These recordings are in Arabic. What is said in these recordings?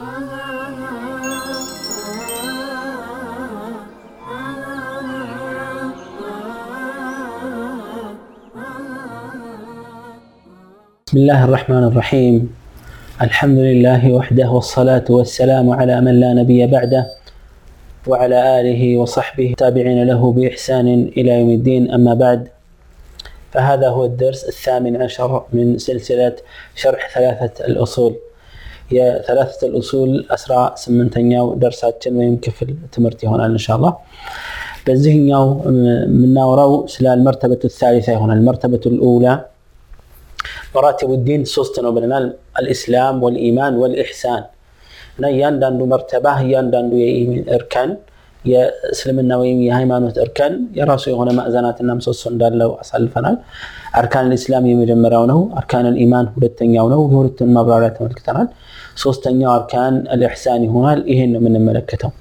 بسم الله الرحمن الرحيم. الحمد لله وحده والصلاة والسلام على من لا نبي بعده وعلى آله وصحبه تابعين له بإحسان إلى يوم الدين أما بعد فهذا هو الدرس الثامن عشر من سلسلة شرح ثلاثة الأصول. የተላተተል ኡሱል አስራ ስምንተኛው ደርሳችን ወይም ክፍል ትምህርት ይሆናል ኢንሻአላህ። በዚህኛው የምናወራው ስለ አልመርተበቱ ሳሊሳ ይሆናል። መርተበቱ ልኡላ መራቲቡ ዲን ሶስት ነው ብለናል። አልኢስላም ወልኢማን ወልኢሕሳን እና እያንዳንዱ መርተባ እያንዳንዱ እርከን የእስልምና ወይም የሃይማኖት እርከን የራሱ የሆነ ማዕዘናትና ምሰሶ እንዳለው አሳልፈናል። አርካን ልእስላም የመጀመሪያው ነው። አርካን ልኢማን ሁለተኛው ነው። የሁለቱን ማብራሪያ ተመልክተናል። ሶስተኛው አርካን الإحسان ይሆናል ይሄን ነው የምንመለከተው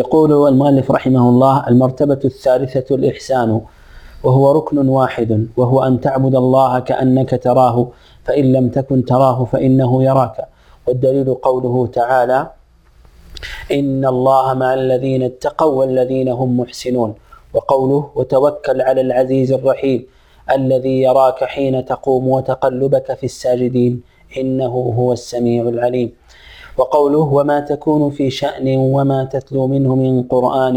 يقول المؤلف رحمه الله المرتبة الثالثة الإحسان وهو ركن واحد وهو أن تعبد الله كأنك تراه فإن لم تكن تراه فإنه يراك والدليل قوله تعالى إن الله مع الذين اتقوا والذين هم محسنون وقوله وتوكل على العزيز الرحيم الذي يراك حين تقوم وتقلبك في الساجدين إنه هو السميع العليم وقوله وما تكون في شأن وما تتلو منه من قرآن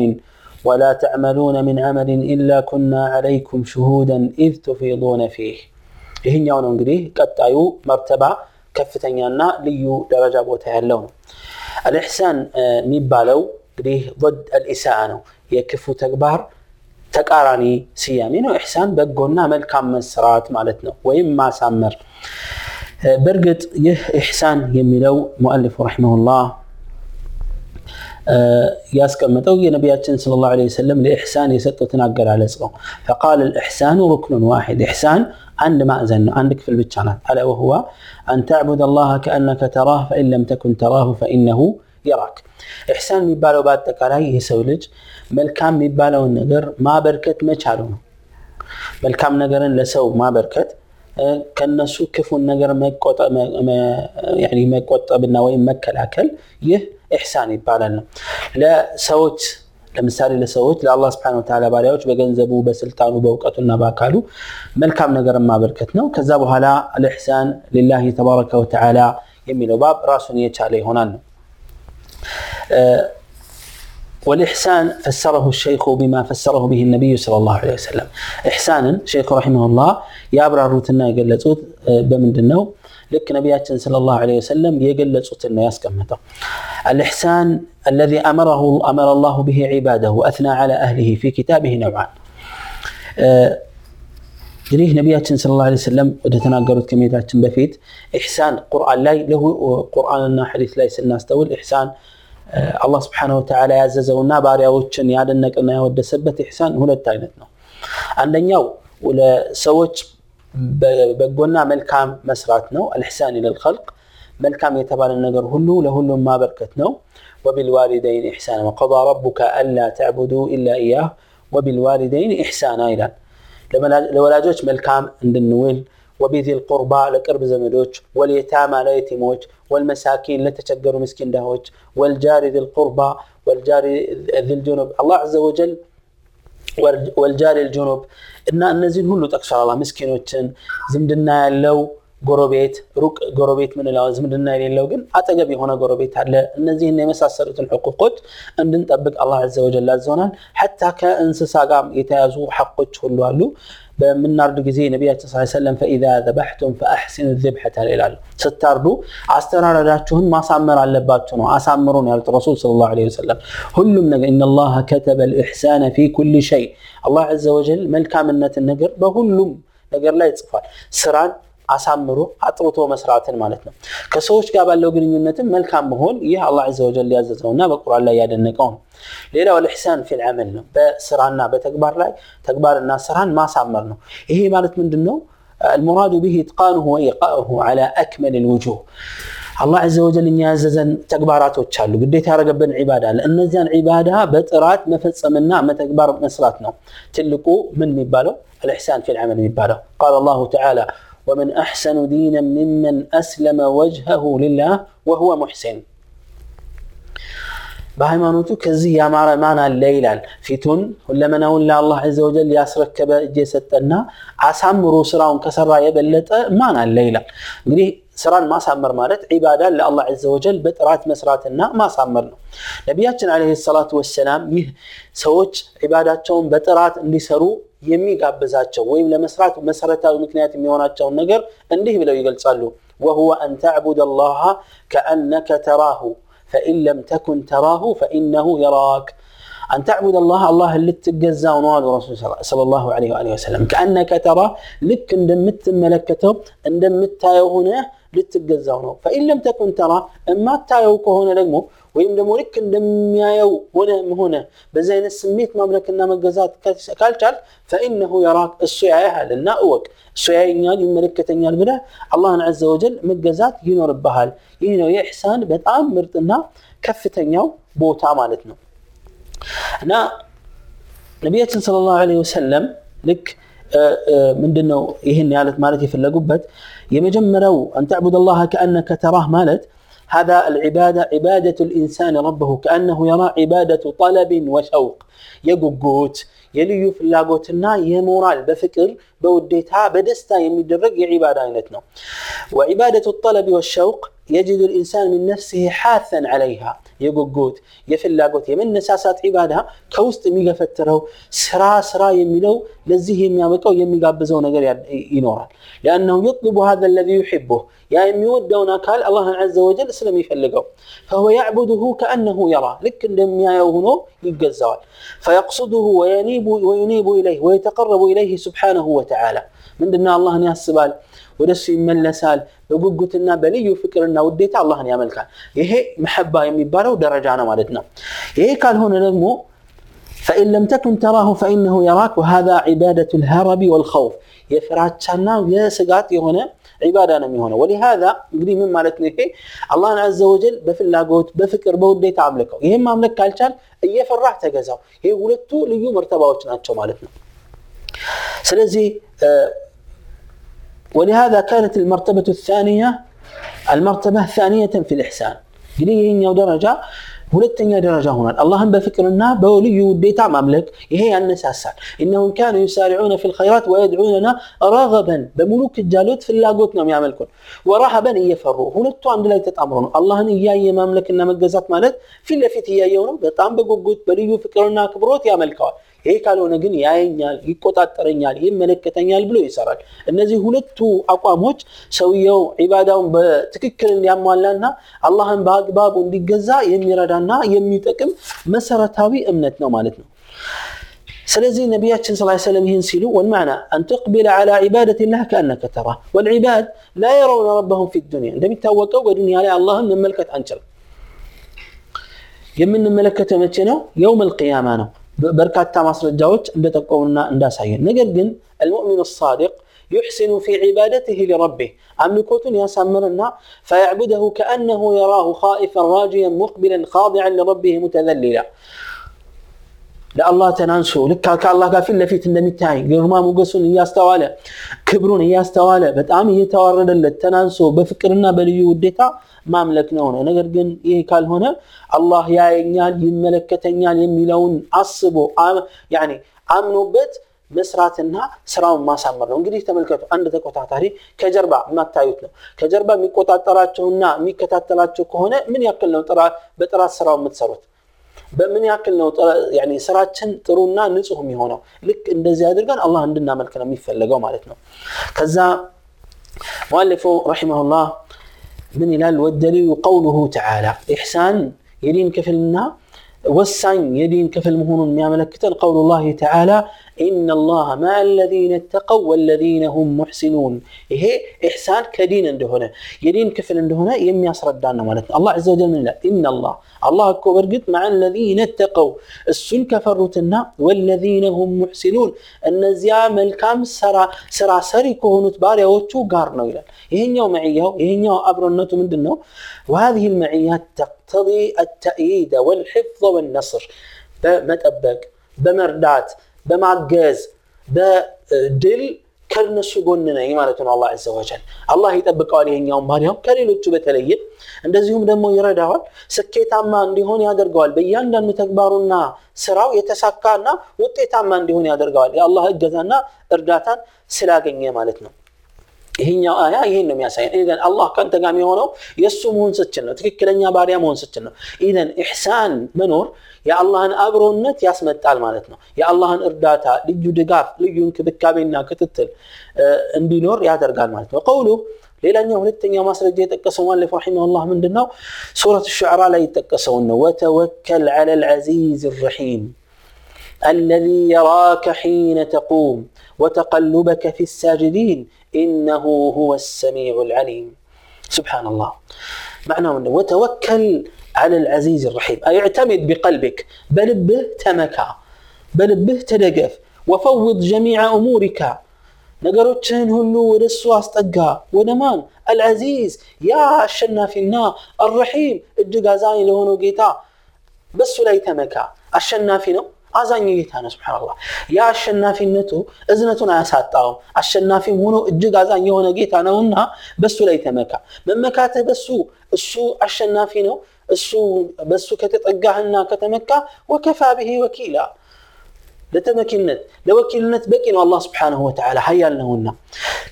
ولا تعملون من عمل إلا كنا عليكم شهودا إذ تفيضون فيه ይህኛው ነው እንግዲህ ቀጣዩ መርተባ ከፍተኛና ልዩ ደረጃ ቦታ ያለው ነው አልኢሕሳን የሚባለው እንግዲህ ضد አልኢሳአ ነው የክፉ ተግባር ተቃራኒ ስያሜ ነው ኢሕሳን በጎና መልካም መስራት ማለት ነው ወይም ማሳመር በእርግጥ ይህ ኢሕሳን የሚለው ሙአሊፉ ረሒመሁላህ ያስቀመጠው የነቢያችን ስለ ላሁ ዐለይሂ ወሰለም ለኢሕሳን የሰጡትን አገላለጽ ነው ፈቃል ልኢሕሳኑ ሩክኑን ዋሒድ ኢሕሳን አንድ ማዕዘን ነው አንድ ክፍል ብቻ ናት አለ ወህዋ አን ተዕቡድ አላህ ከአነከ ተራህ ፈኢን ለም ተኩን ተራሁ ፈኢነሁ የራክ ኢሕሳን የሚባለው በአጠቃላይ የሰው ልጅ መልካም የሚባለውን ነገር ማበርከት መቻሉ ነው መልካም ነገርን ለሰው ማበርከት ከነሱ ክፉን ነገር መቆጠብና ወይም መከላከል ይህ ኢሕሳን ይባላል ነው ለሰዎች ለምሳሌ ለሰዎች ለአላህ ስብሐነ ወተዓላ ባሪያዎች በገንዘቡ በስልጣኑ በእውቀቱና በአካሉ መልካም ነገር ማበርከት ነው ከዛ በኋላ አልኢሕሳን ሊላህ ተባረከ ወተዓላ የሚለው ባብ ራሱን የቻለ ይሆናል ነው والإحسان فسره الشيخ بما فسره به النبي صلى الله عليه وسلم إحسانا شيخ رحمه الله يا أبرارتنا يقلصوت بمندنو لك نبياتنا صلى الله عليه وسلم يقلصوت إنه يسكمته الإحسان الذي أمره أمر الله به عباده وأثنى على أهله في كتابه نوعان እንግዲህ ነቢያችን ስለ ላ ሰለም ወደ ተናገሩት ከመሄዳችን በፊት ኢሕሳን ቁርአን ላይ ለሁ ቁርአንና ሐዲስ ላይ ስናስተውል ኢሕሳን አላህ ስብሓን ወተዓላ ያዘዘውና ባሪያዎችን ያደነቅና ያወደሰበት ኢሕሳን ሁለት አይነት ነው አንደኛው ለሰዎች በጎና መልካም መስራት ነው አልሕሳን ኢለልከልቅ መልካም የተባለ ነገር ሁሉ ለሁሉም ማበርከት ነው ወቢልዋሊደይን ኢሕሳና ወቀዳ ረቡከ አላ ተዕቡዱ ኢላ እያህ ወቢልዋሊደይን ኢሕሳና ይላል ለወላጆች መልካም እንድንውል ወቢዚ ልቁርባ ለቅርብ ዘመዶች ወልየታማ ለየቲሞች والمساكين لا تشقروا مسكين داوج والجار ذي القربى والجار ذي الجنوب. الله عز وجل والجار الجنوب. ان እነዚህን ሁሉ ጠቅሷል الله ምስኪኖችን زمدنا لو ጎረቤት ሩቅ ጎረቤት ምንለው ዝምድና የሌለው ግን አጠገብ የሆነ ጎረቤት አለ እነዚህን የመሳሰሉትን ሕቁቆች እንድንጠብቅ አላህ አዘ ወጀል አዘውናል ሐታ ከእንስሳ ጋር የተያዙ ሐቆች ሁሉ አሉ በምናርድ ጊዜ ነቢያችን ስ ሰለም ፈኢዛ ዘበሕቱም ፈአሕሲኑ ዝብሐተ ይላሉ ስታርዱ አስተራረዳችሁን ማሳመር አለባችሁ ነው አሳምሩ ነው ያሉት ረሱል ስለ ላሁ ዐለይሂ ወሰለም ሁሉም ነገር ኢነላሃ ከተበ ልኢሕሳነ ፊ ኩል ሸይ አላህ አዘ ወጀል መልካምነትን ነገር በሁሉም ነገር ላይ ጽፏል ስራን አሳምሮ አጥርቶ መስራትን ማለት ነው ከሰዎች ጋር ባለው ግንኙነትም መልካም መሆን ይህ አላህ ዘ ወጀል ያዘዘውና በቁርአን ላይ ያደነቀው ነው ሌላው ልሕሳን ፊል ዓመል ነው በስራና በተግባር ላይ ተግባርና ስራን ማሳመር ነው ይሄ ማለት ምንድን ነው المراد به إتقانه وإيقاؤه على أكمل الوجوه አላህ ዘ ወጀል እኛ ያዘዘን ተግባራቶች አሉ ግዴታ ያደረገብን ዒባዳ አለ እነዚያን ዒባዳ በጥራት መፈጸምና መተግባር መስራት ነው ትልቁ ምን የሚባለው الإحسان في العمل የሚባለው قال الله تعالى ومن أحسن دينا ممن أسلم وجهه لله وهو محسن በሃይማኖቱ ከዚህ ያማረ ማን አለ ይላል። ፊቱን ሁለመናውን ለአላህ ዐዘ ወጀል ያስረከበ እጅ የሰጠና አሳምሮ ስራውን ከሰራ የበለጠ ማን አለ ይላል። እንግዲህ ስራን ማሳመር ማለት ዒባዳን ለአላህ ዐዘ ወጀል በጥራት መስራትና ማሳመር ነው። ነቢያችን ዓለይሂ ሰላቱ ወሰላም ይህ ሰዎች ዒባዳቸውን በጥራት እንዲሰሩ የሚጋብዛቸው ወይም ለመስራት መሰረታዊ ምክንያት የሚሆናቸውን ነገር እንዲህ ብለው ይገልጻሉ። ወሁወ አን ተዕቡድ አላህ ከአነከ ተራሁ ፈኢን ለም ተኩን ተራሁ ፈኢነሁ የራክ أن تعبد الله الله اللي تجزا ونوال الرسول صلى الله عليه وآله وسلم كأنك ترى لك اندمت ملكته اندمت هنا ልትገዛው ነው ፈኢን ለም ተኩን ተራ እማታየው ከሆነ ደግሞ ወይም ደግሞ ልክ እንደሚያየው ሆነ ሆነ በዚህ አይነት ስሜት ማምለክና መገዛት ካልቻል ፈኢነሁ የራክ እሱ ያያሃል እና እወቅ እሱ ያየኛል ይመለከተኛል ብለህ አላህን ዐዘ ወጀል መገዛት ይኖርብሃል ይህ ነው የኢሕሳን በጣም ምርጥና ከፍተኛው ቦታ ማለት ነው እና ነቢያችን ስለ ላሁ ዐለይሂ ወሰለም ልክ ምንድን ነው ይህን ያለት ማለት የፈለጉበት የመጀመሪያው አን ተዕቡድ አላህ ከአነከ ተራህ ማለት هذا العبادة عبادة الإنسان ربه كأنه يرى عبادة طلب وشوق يقوقوت የልዩ ፍላጎትና የሞራል በፍቅር በውዴታ በደስታ የሚደረግ የዒባዳ አይነት ነው ወዒባደቱ ጠለቢ ወሸውቅ يجد الإنسان من نفسه حاثا عليها. يقوقوت يفلا قوت يمن نساسات عبادها كوست ميغا فتره سرا سرا يميلو لزيه يميامكو يميغا بزو نقر ينورا لأنه يطلب هذا الذي يحبه. يا يميود دون قال الله عز وجل اسلم يفلقو. فهو يعبده كأنه يرى. لك دم يا يوهنو يقزوال فيقصده وينيب وينيب إليه ويتقرب إليه سبحانه وتعالى. من دنا الله ناس سبال. الله ياسبال ودس يملسال በጉጉትና በልዩ ፍቅርና ውዴታ አላህን ያመልካል ይሄ መሐባ የሚባለው ደረጃ ነው ማለት ነው ይሄ ካልሆነ ደግሞ فإن لم تكن تراه فإنه يراك وهذا عبادة الهرب والخوف የፍራቻና የስጋት የሆነ ዒባዳ ነው የሚሆነው ወሊሃዛ እንግዲህ ምን ማለት ነው ይሄ አላህን አዘ ወጀል በፍላጎት በፍቅር በውዴታ አምልከው ይህም ማምለክ ካልቻል እየፈራህ ተገዛው ይሄ ሁለቱ ልዩ መርተባዎች ናቸው ማለት ነው ስለዚህ ولهذا كانت المرتبة الثانية المرتبة ثانية في الإحسان እንግዲህ ይህኛው ደረጃ ሁለተኛ ደረጃ ሆኗል አላህን በፍቅርና በልዩ ውዴታ ማምለክ ይሄ ያነሳሳል እነሁም ካኑ ዩሳሪዑነ ፊ ልኸይራት ወየድዑነና ረገበን በሙሉ ክጃሎት ፍላጎት ነው የሚያመልኩን ወረሃበን እየፈሩ ሁለቱ አንድ ላይ ተጣምሮ ነው አላህን እያየ ማምለክና መገዛት ማለት ፊት ለፊት እያየው ነው በጣም በጉጉት በልዩ ፍቅርና አክብሮት ያመልከዋል ይሄ ካልሆነ ግን ያየኛል ይቆጣጠረኛል ይመለከተኛል ብሎ ይሰራል እነዚህ ሁለቱ አቋሞች ሰውየው ዒባዳውን በትክክል እንዲያሟላና አላህን በአግባቡ እንዲገዛ የሚረዳና የሚጠቅም መሰረታዊ እምነት ነው ማለት ነው ስለዚህ ነቢያችን ስ ሰለም ይህን ሲሉ ወልማዕና አን ትቅቢለ ዓላ ዒባደት ላህ ከአነከ ተራ ወልዒባድ ላ የረውነ ረበሁም ፊ ዱንያ እንደሚታወቀው በዱንያ ላይ አላህን መመልከት አንችልም የምንመለከተው መቼ ነው የውም ልቅያማ ነው በርካታ ማስረጃዎች እንደጠቆሙና እንዳሳየን ነገር ግን المؤمن الصادق يحسن في عبادته لربه أملكوت يسمرنا فيعبده كأنه يراه خائفا راجيا مقبلا خاضعا لربه متذللا ለአላህ ተናንሶ ልክ ከአላህ ጋር ፊት ለፊት እንደሚታይ ግርማ ሞገሱን እያስተዋለ ክብሩን እያስተዋለ በጣም እየተዋረደለት ተናንሶ በፍቅርና በልዩ ውዴታ ማምለክ ነው ነገር ግን ይህ ካልሆነ አላህ ያየኛል ይመለከተኛል የሚለውን አስቦ አምኖበት መስራትና ስራውን ማሳመር ነው። እንግዲህ ተመልከቱ አንድ ተቆጣጣሪ ከጀርባ የማታዩት ነው። ከጀርባ የሚቆጣጠራቸውና የሚከታተላቸው ከሆነ ምን ያክል ነው በጥራት ስራው የምትሰሩት በምን ያክል ነው ስራችን ጥሩና ንጹህ የሚሆነው ልክ እንደዚህ አድርገን አላህ እንድናመልክ ነው የሚፈለገው ማለት ነው ከዛ ሙአሊፉ ረሒመሁላህ ምን ይላል ወደሊሉ ቀውሉሁ ተዓላ ኢሕሳን የዲን ክፍልና ወሳኝ የዲን ክፍል መሆኑን የሚያመለክተን ቀውሉ ላህ ተዓላ إن الله مع الذين اتقوا والذين هم محسنون. إيه إحسان كدين عنده هنا يدين كفل عنده هنا يم يسردنا مالتنا. الله عز وجل من لا إن الله الله أكبر قد مع الذين اتقوا. السن كفرتنا والذين هم محسنون. أن زيام الكام سرا سرا سري كونت باريا وتشو قارنا إلى. يهنيو معيه يهنيو أبرنته من دنو وهذه المعيات تقتضي التأييد والحفظ والنصر. بمتأبق بمردات በማገዝ በድል ከነሱ ጎን ነኝ ማለት ነው አላህ ዐዘ ወጀል። አላህ ይጠብቀዋል ይሄኛውን ባሪያው ከሌሎቹ በተለየ። እንደዚሁም ደግሞ ይረዳዋል ስኬታማ እንዲሆን ያደርገዋል በእያንዳንዱ ተግባሩና ስራው የተሳካና ውጤታማ እንዲሆን ያደርገዋል። የአላህ እገዛና እርዳታን ስላገኘ ማለት ነው ይሄኛው አያ ይሄን ነው የሚያሳየን ኢዘን አላህ ከአንተ ጋር የሆነው የእሱ መሆን ስትችል ነው ትክክለኛ ባሪያ መሆን ስትችል ነው ኢዘን ኢሕሳን መኖር የአላህን አብሮነት ያስመጣል ማለት ነው የአላህን እርዳታ ልዩ ድጋፍ ልዩ እንክብካቤና ክትትል እንዲኖር ያደርጋል ማለት ነው ቀውሉ ሌላኛው ሁለተኛው ማስረጃ የጠቀሰው ማለፍ ረሒመሁላህ ምንድን ነው ሱረት ሹዕራ ላይ የጠቀሰውን ነው ወተወከል ዐላ ልዐዚዝ ረሒም الذي يراك حين تقوم وتقلبك في الساجدين إنه هو السميع العليم سبحان الله معناه أنه وتوكل على العزيز الرحيم أي اعتمد بقلبك بلبه تمكى بلبه تدقف وفوض جميع أمورك ነገሮችህን ሁሉ ወደ እሱ አስጠጋ ወደ ማን አልዓዚዝ ያ አሸናፊና አረሒም እጅግ አዛኝ ለሆነው ጌታ በሱ ላይ ተመካ አሸናፊ ነው አዛኝ ጌታ ነው ስብሓንላህ ያ አሸናፊነቱ እዝነቱን አያሳጣውም አሸናፊም ሆኖ እጅግ አዛኝ የሆነ ጌታ ነውና በሱ ላይ ተመካ መመካትህ በሱ እሱ አሸናፊ ነው እሱ በሱ ከተጠጋህና ከተመካ ወከፋ ብሄ ወኪላ ለተመኪነት ለወኪልነት በቂ ነው አላህ ስብሓንሁ ወተዓላ ሀያል ነውና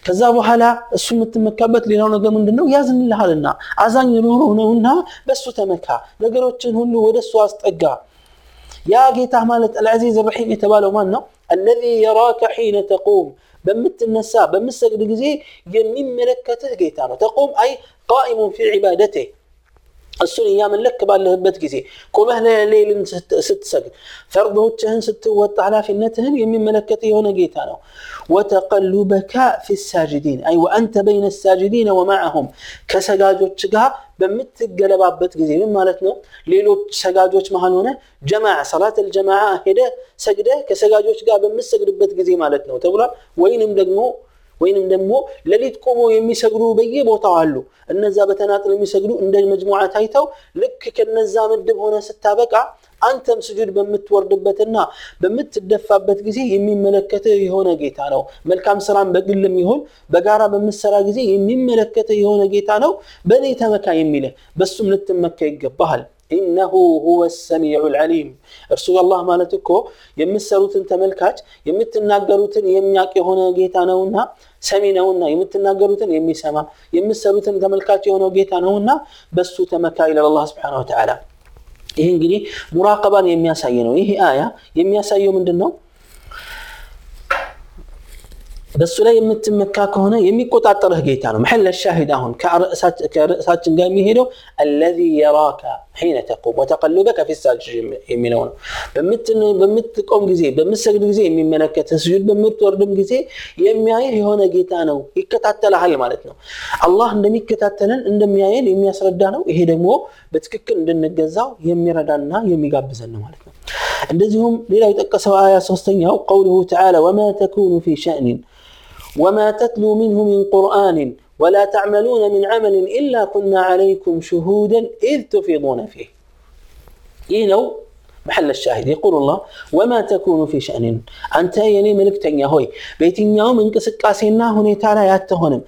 ከዛ በኋላ እሱ የምትመካበት ሌላው ነገር ምንድን ነው ያዝንልሃልና አዛኝ ኖሮ ነውና በሱ ተመካ ነገሮችን ሁሉ ወደ እሱ አስጠጋ ያ ጌታ ማለት አልዓዚዝ ረሒም የተባለው ማን ነው አለዚ የራከ ሒነ ተቁም በምትነሳ በምሰግድ ጊዜ የሚመለከትህ ጌታ ነው ተቁም አይ ቃኢሙን ፊ ዒባደቴ እሱን እያመለክ ባለህበት ጊዜ ቁመህ ሌልን ስትሰግድ ፈርዶችህን ስትወጣ ኃላፊነትህን የሚመለከት የሆነ ጌታ ነው ወተቀሉበካ ፊ ሳጅዲን አይ ወአንተ በይነ ሳጅዲን ወማዕሁም ከሰጋጆች ጋር በምትገለባበት ጊዜ ምን ማለት ነው ሌሎች ሰጋጆች መሀል ሆነ ጀማዓ ሰላት አልጀማዓ ሄደ ሰግደ ከሰጋጆች ጋር በምትሰግድበት ጊዜ ማለት ነው ተብሏል ወይንም ደግሞ ወይንም ደግሞ ሌሊት ቆሞ የሚሰግዱ በየቦታው አሉ። እነዛ በተናጥል የሚሰግዱ እንደ መጅሙዓ ታይተው ልክ ከነዛ ምድብ ሆነ ስታበቃ አንተም ስጁድ በምትወርድበትና በምትደፋበት ጊዜ የሚመለከት የሆነ ጌታ ነው። መልካም ስራን በግልም ይሁን በጋራ በምሰራ ጊዜ የሚመለከት የሆነ ጌታ ነው። በእኔ ተመካ የሚልህ በሱም ልትመካ ይገባሃል ኢነሁ ሁወ ሰሚዑ ልዓሊም እርሱ አላህ ማለት እኮ የምትሰሩትን ተመልካች የምትናገሩትን የሚያውቅ የሆነ ጌታ ነውና ሰሚ ነውና የምትናገሩትን የሚሰማ የምትሰሩትን ተመልካች የሆነው ጌታ ነውና በሱ ተመካ ይላል አላህ ስብሓን ወተዓላ ይህ እንግዲህ ሙራቀባን የሚያሳይ ነው ይህ አያ የሚያሳየው ምንድን ነው በሱ ላይ የምትመካ ከሆነ የሚቆጣጠርህ ጌታ ነው መሐል ሻሂድ አሁን ከርዕሳችን ጋር የሚሄደው አለዚ የራካ حين تقوم وتقلبك في الساجدين من بمت إنه بمت قوم غزي بمسجد غزي من منك تسجد بمت وردم غزي يم ياير هنا جيتا نو يكتاتل حال معناتنا الله اندم يكتاتلن اندم ياير يم يسردا نو إيه دمو بتككل اندنجزاو يم يردانا يم معناتنا اندزيهم ليلا يتقسوا آية 3 قوله تعالى وما تكون في شأن وما تتلو منه من قرآن ولا تعملون من عمل إلا كنا عليكم شهودا إذ تفيضون فيه. ينو محل الشاهد. يقول الله وما تكون في شأن. أنت يني ملك تنيا هوي. بيتين يوم انكسك قاسينا هنا تعالى ياتهنم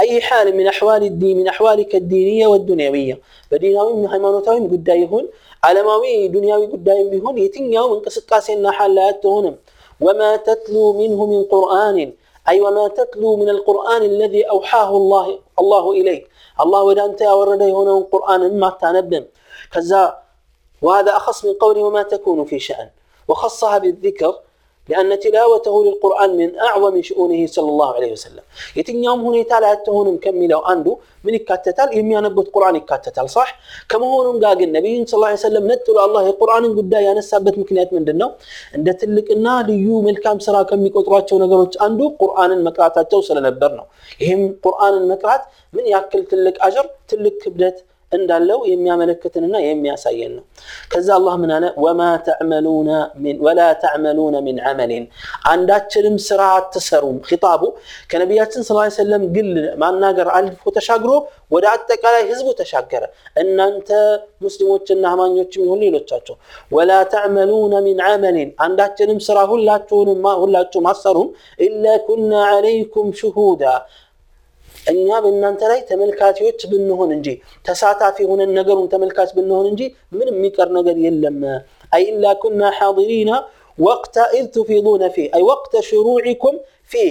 أي حال من أحوال الدين من أحوالك الدينية والدنيوية؟ بديناوي من هيمانوتاوي قد يهون علماوي دنياوي قد يهون يتين يوم انكسك قاسينا حال لا ياتهنم وما تتلو منه من قرآن. أي وما تتلو من القرآن الذي أوحاه الله الله إليك. الله وإذا أنت أورد هنا القرآن ما تنبم كذا وهذا أخص من قوله وما تكون في شأن. وخصها بالذكر لأن تلاوته للقرآن من أعظم شؤونه صلى الله عليه وسلم. يتن يوم هنا يتالى التهون مكمل أندو من الكاتتال يمي أنبت قرآن الكاتتال صح؟ كما هو نمقاق النبي صلى الله عليه وسلم نتلو الله القرآن قد يانا سابت مكنيات من دنو. عند تلك إنا ليو من الكام سرا كم يكوت راتشو نقرأت أندو قرآن المكرات توصل لنبرنا يهم قرآن المكرات من يأكل تلك أجر تلك كبدت እንዳለው የሚያመለክትንና የሚያሳየን ነው ከዛ አላህ ምን አለ ወማ ተዕመሉነ ወላ ተዕመሉነ ሚን ዐመሊን አንዳችንም ስራ አትሰሩም ኺጣቡ ከነቢያችን ስ ሰለም ግል ማናገር አልፎ ተሻግሮ ወደ አጠቃላይ ህዝቡ ተሻገረ እናንተ ሙስሊሞችና አማኞችም ይሁን ሌሎቻቸው ወላ ተዕመሉነ ሚን ዐመሊን አንዳችንም ስራ ሁላችሁንም ሁላችሁም አሰሩም ኢላ ኩና ዐለይኩም ሽሁዳ እኛ በእናንተ ላይ ተመልካቾች ብንሆን እንጂ ተሳታፊ ሆነን ነገሩን ተመልካች ብንሆን እንጂ ምን የሚቀር ነገር የለም አይ ኢላ ኩና ሓዲሪና ወቅተ ኢዝ ትፊዱነ ፊህ አይ ወቅተ ሽሩዕኩም ፊህ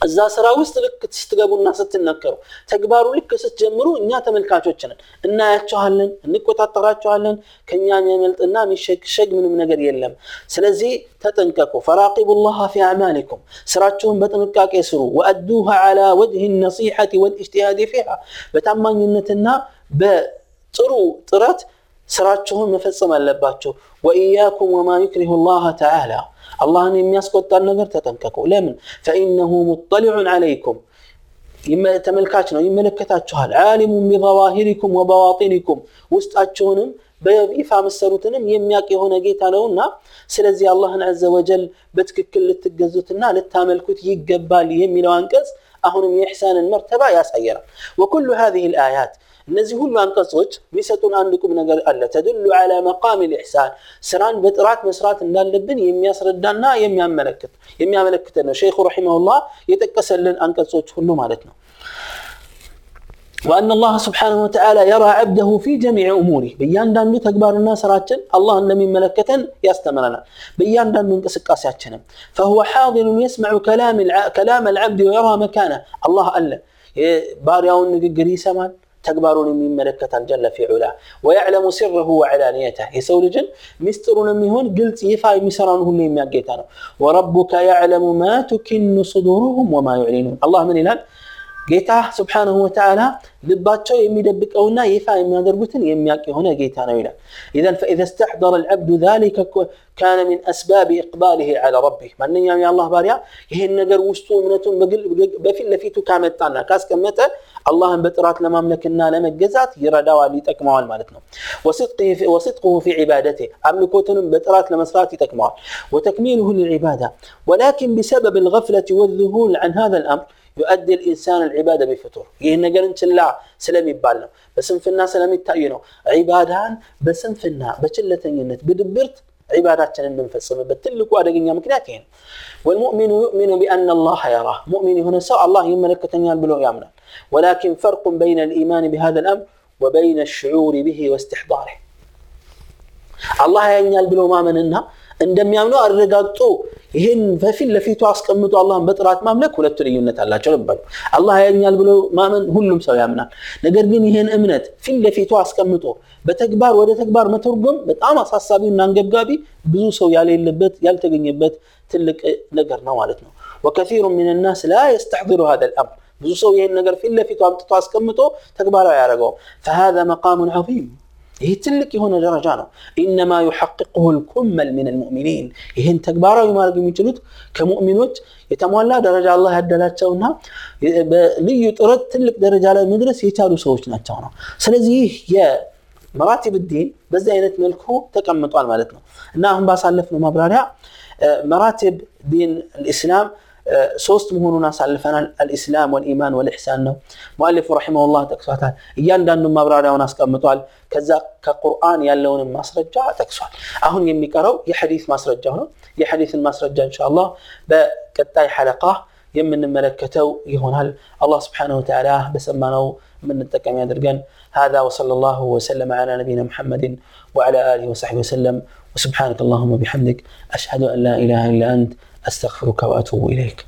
እዛ ስራ ውስጥ ልክ ስትገቡና ስትነከሩ ተግባሩ ልክ ስትጀምሩ እኛ ተመልካቾች ነን እናያቸዋለን እንቆጣጠራቸዋለን ከኛ የሚያመልጥና የሚሸግሸግ ምንም ነገር የለም ስለዚህ ተጠንቀቁ ፈራቂቡ ላህ ፊ አዕማሊኩም ስራችሁን በጥንቃቄ ስሩ ወአዱሃ ዓላ ወጅህ ነሲሐቲ ወልእጅትሃድ ፊሃ በታማኝነትና በጥሩ ጥረት ስራችሁን መፈጸም አለባቸው ወኢያኩም ወማ ዩክሪሁ ላህ ተዓላ አላህን የሚያስቆጣን ነገር ተጠንቀቁ። ለምን? ፈኢነሁ ሙጠሊዑን አለይኩም ተመልካች ነው፣ ይመለከታችኋል። ዓሊሙን ቢዘዋሂሪኩም ወበዋጢኒኩም ውስጣችሁንም በይፋ መሰሩትንም የሚያውቅ የሆነ ጌታ ነውና ስለዚህ አላህን አዘ ወጀል በትክክል ልትገዙትና ልታመልኩት ይገባል የሚለው አንቀጽ አሁንም የኢሕሳንን መርተባ ያሳየናል። ወኩሉ ሃዚህ ልአያት እነዚህ ሁሉ አንቀጾች የሚሰጡን አንድ ቁም ነገር አለ ተድሉ ዓላ መቃም ልኢሕሳን ስራን በጥራት መስራት እንዳለብን የሚያስረዳና የሚያመለክት የሚያመለክተን ነው ሸይኹ ረሒመሁላህ የጠቀሰልን አንቀጾች ሁሉ ማለት ነው وأن الله سبحانه وتعالى يرى عبده في جميع أموره بيان داندو تكبارنا سراتشن الله لم ملكة يستمرنا بيان داندو انقسقاساتشن فهو حاضر يسمع كلام الع... كلام العبد ويرى مكانه الله ألا بارياون نقري سمان ተግባሩን የሚመለከታል ጀለ ፊ ዑላ ወያዕለሙ ሲረሁ ወዐላንየተ የሰው ልጅን ሚስጥሩንም ይሁን ግልጽ ይፋ የሚሰራውን ሁሉ የሚያጌታ ነው ወረቡከ ያዕለሙ ማ ቱኪኑ ሱዱሩሁም ወማ ዩዕሊኑን አላህ ምን ይላል ጌታ ስብሓንሁ ወተዓላ ልባቸው የሚደብቀውና ይፋ የሚያደርጉትን የሚያቅ የሆነ ጌታ ነው ይላል ኢዘን ፈኢዘ ስተሕደረ ልዓብዱ ذሊከ ካነ ምን አስባብ ኢቅባልህ ዓላ ረቢህ ማንኛውም የአላህ ባሪያ ይህን ነገር ውስጡ እምነቱን በፊት ለፊቱ ካመጣና ካስቀመጠ አላህን በጥራት ለማምለክና ለመገዛት ይረዳዋል ይጠቅመዋል ማለት ነው ወስድቁሁ ፊ ዒባደቴ አምልኮትንም በጥራት ለመስራት ይጠቅመዋል ወተክሚሉሁ ልልዒባዳ ወላኪን ቢሰበብ الغفلة والذهول عن هذا الأمر يؤدي الإنسان العبادة بفتور ይህን ነገርን ችላ ስለሚባል ነው በስንፍና ስለሚታይ ነው ዒባዳን በስንፍና በችለተኝነት በድብርት عبادتنا من فصمة بتلقوا أدقين يا مكناتين. والمؤمن يؤمن بأن الله يراه. مؤمن هنا سوى الله يملك تنيا بلو يامنا ولكن فرق بين الإيمان بهذا الأمر وبين الشعور به واستحضاره. الله ينال بلو ما مننا. እንደሚያምኑ አረጋግጦ ይህን በፊት ለፊቱ አስቀምጦ አላህን በጥራት ማምለክ ሁለቱ ልዩነት አላቸው ነበር። አላህ ያኛል ብሎ ማመን ሁሉም ሰው ያምናል። ነገር ግን ይህን እምነት ፊት ለፊቱ አስቀምጦ በተግባር ወደ ተግባር መተርጎም በጣም አሳሳቢውና አንገብጋቢ ብዙ ሰው ያሌለበት ያልተገኘበት ትልቅ ነገር ነው ማለት ነው። ወከሲሩ ሚን ናስ ላ የስተሕዚሩ ሀዘ ልአምር ብዙ ሰው ይህን ነገር ፊት ለፊቱ አምጥቶ አስቀምጦ ተግባራዊ ያደረገው ፈሃذا መቃሙን ዐዚም ይህ ትልቅ የሆነ ደረጃ ነው ኢነማ ዩሐቅቅሁ ልኩመል ምን ልሙእሚኒን ይህን ተግባራዊ ማድረግ የሚችሉት ከሙእሚኖች የተሟላ ደረጃ አላህ ያደላቸውና በልዩ ጥረት ትልቅ ደረጃ ላይ መድረስ የቻሉ ሰዎች ናቸው ነው ስለዚህ የመራቲብ ዲን በዚህ አይነት መልኩ ተቀምጧል ማለት ነው እና አሁን ባሳለፍነው ማብራሪያ መራቲብ ዲን ልእስላም ሶስት መሆኑን አሳልፈናል አልኢስላም ወልኢማን ወልኢሕሳን ነው ሙአሊፉ ረሒመሁላህ ጠቅሷታል እያንዳንዱን ማብራሪያውን አስቀምጧል ከዛ ከቁርአን ያለውንም ማስረጃ ጠቅሷል አሁን የሚቀረው የሐዲስ ማስረጃው ነው የሐዲስን ማስረጃ እንሻአላህ በቀጣይ ሐለቃ የምንመለከተው ይሆናል አላህ ስብሓነሁ ወተዓላ በሰማነው የምንጠቀም ያድርገን هذا وصلى الله وسلم على نبينا محمد وعلى آله وصحبه وسلم وسبحانك اللهم وبحمدك أشهد أن لا إله إلا أنت أستغفرك وأتوب إليك.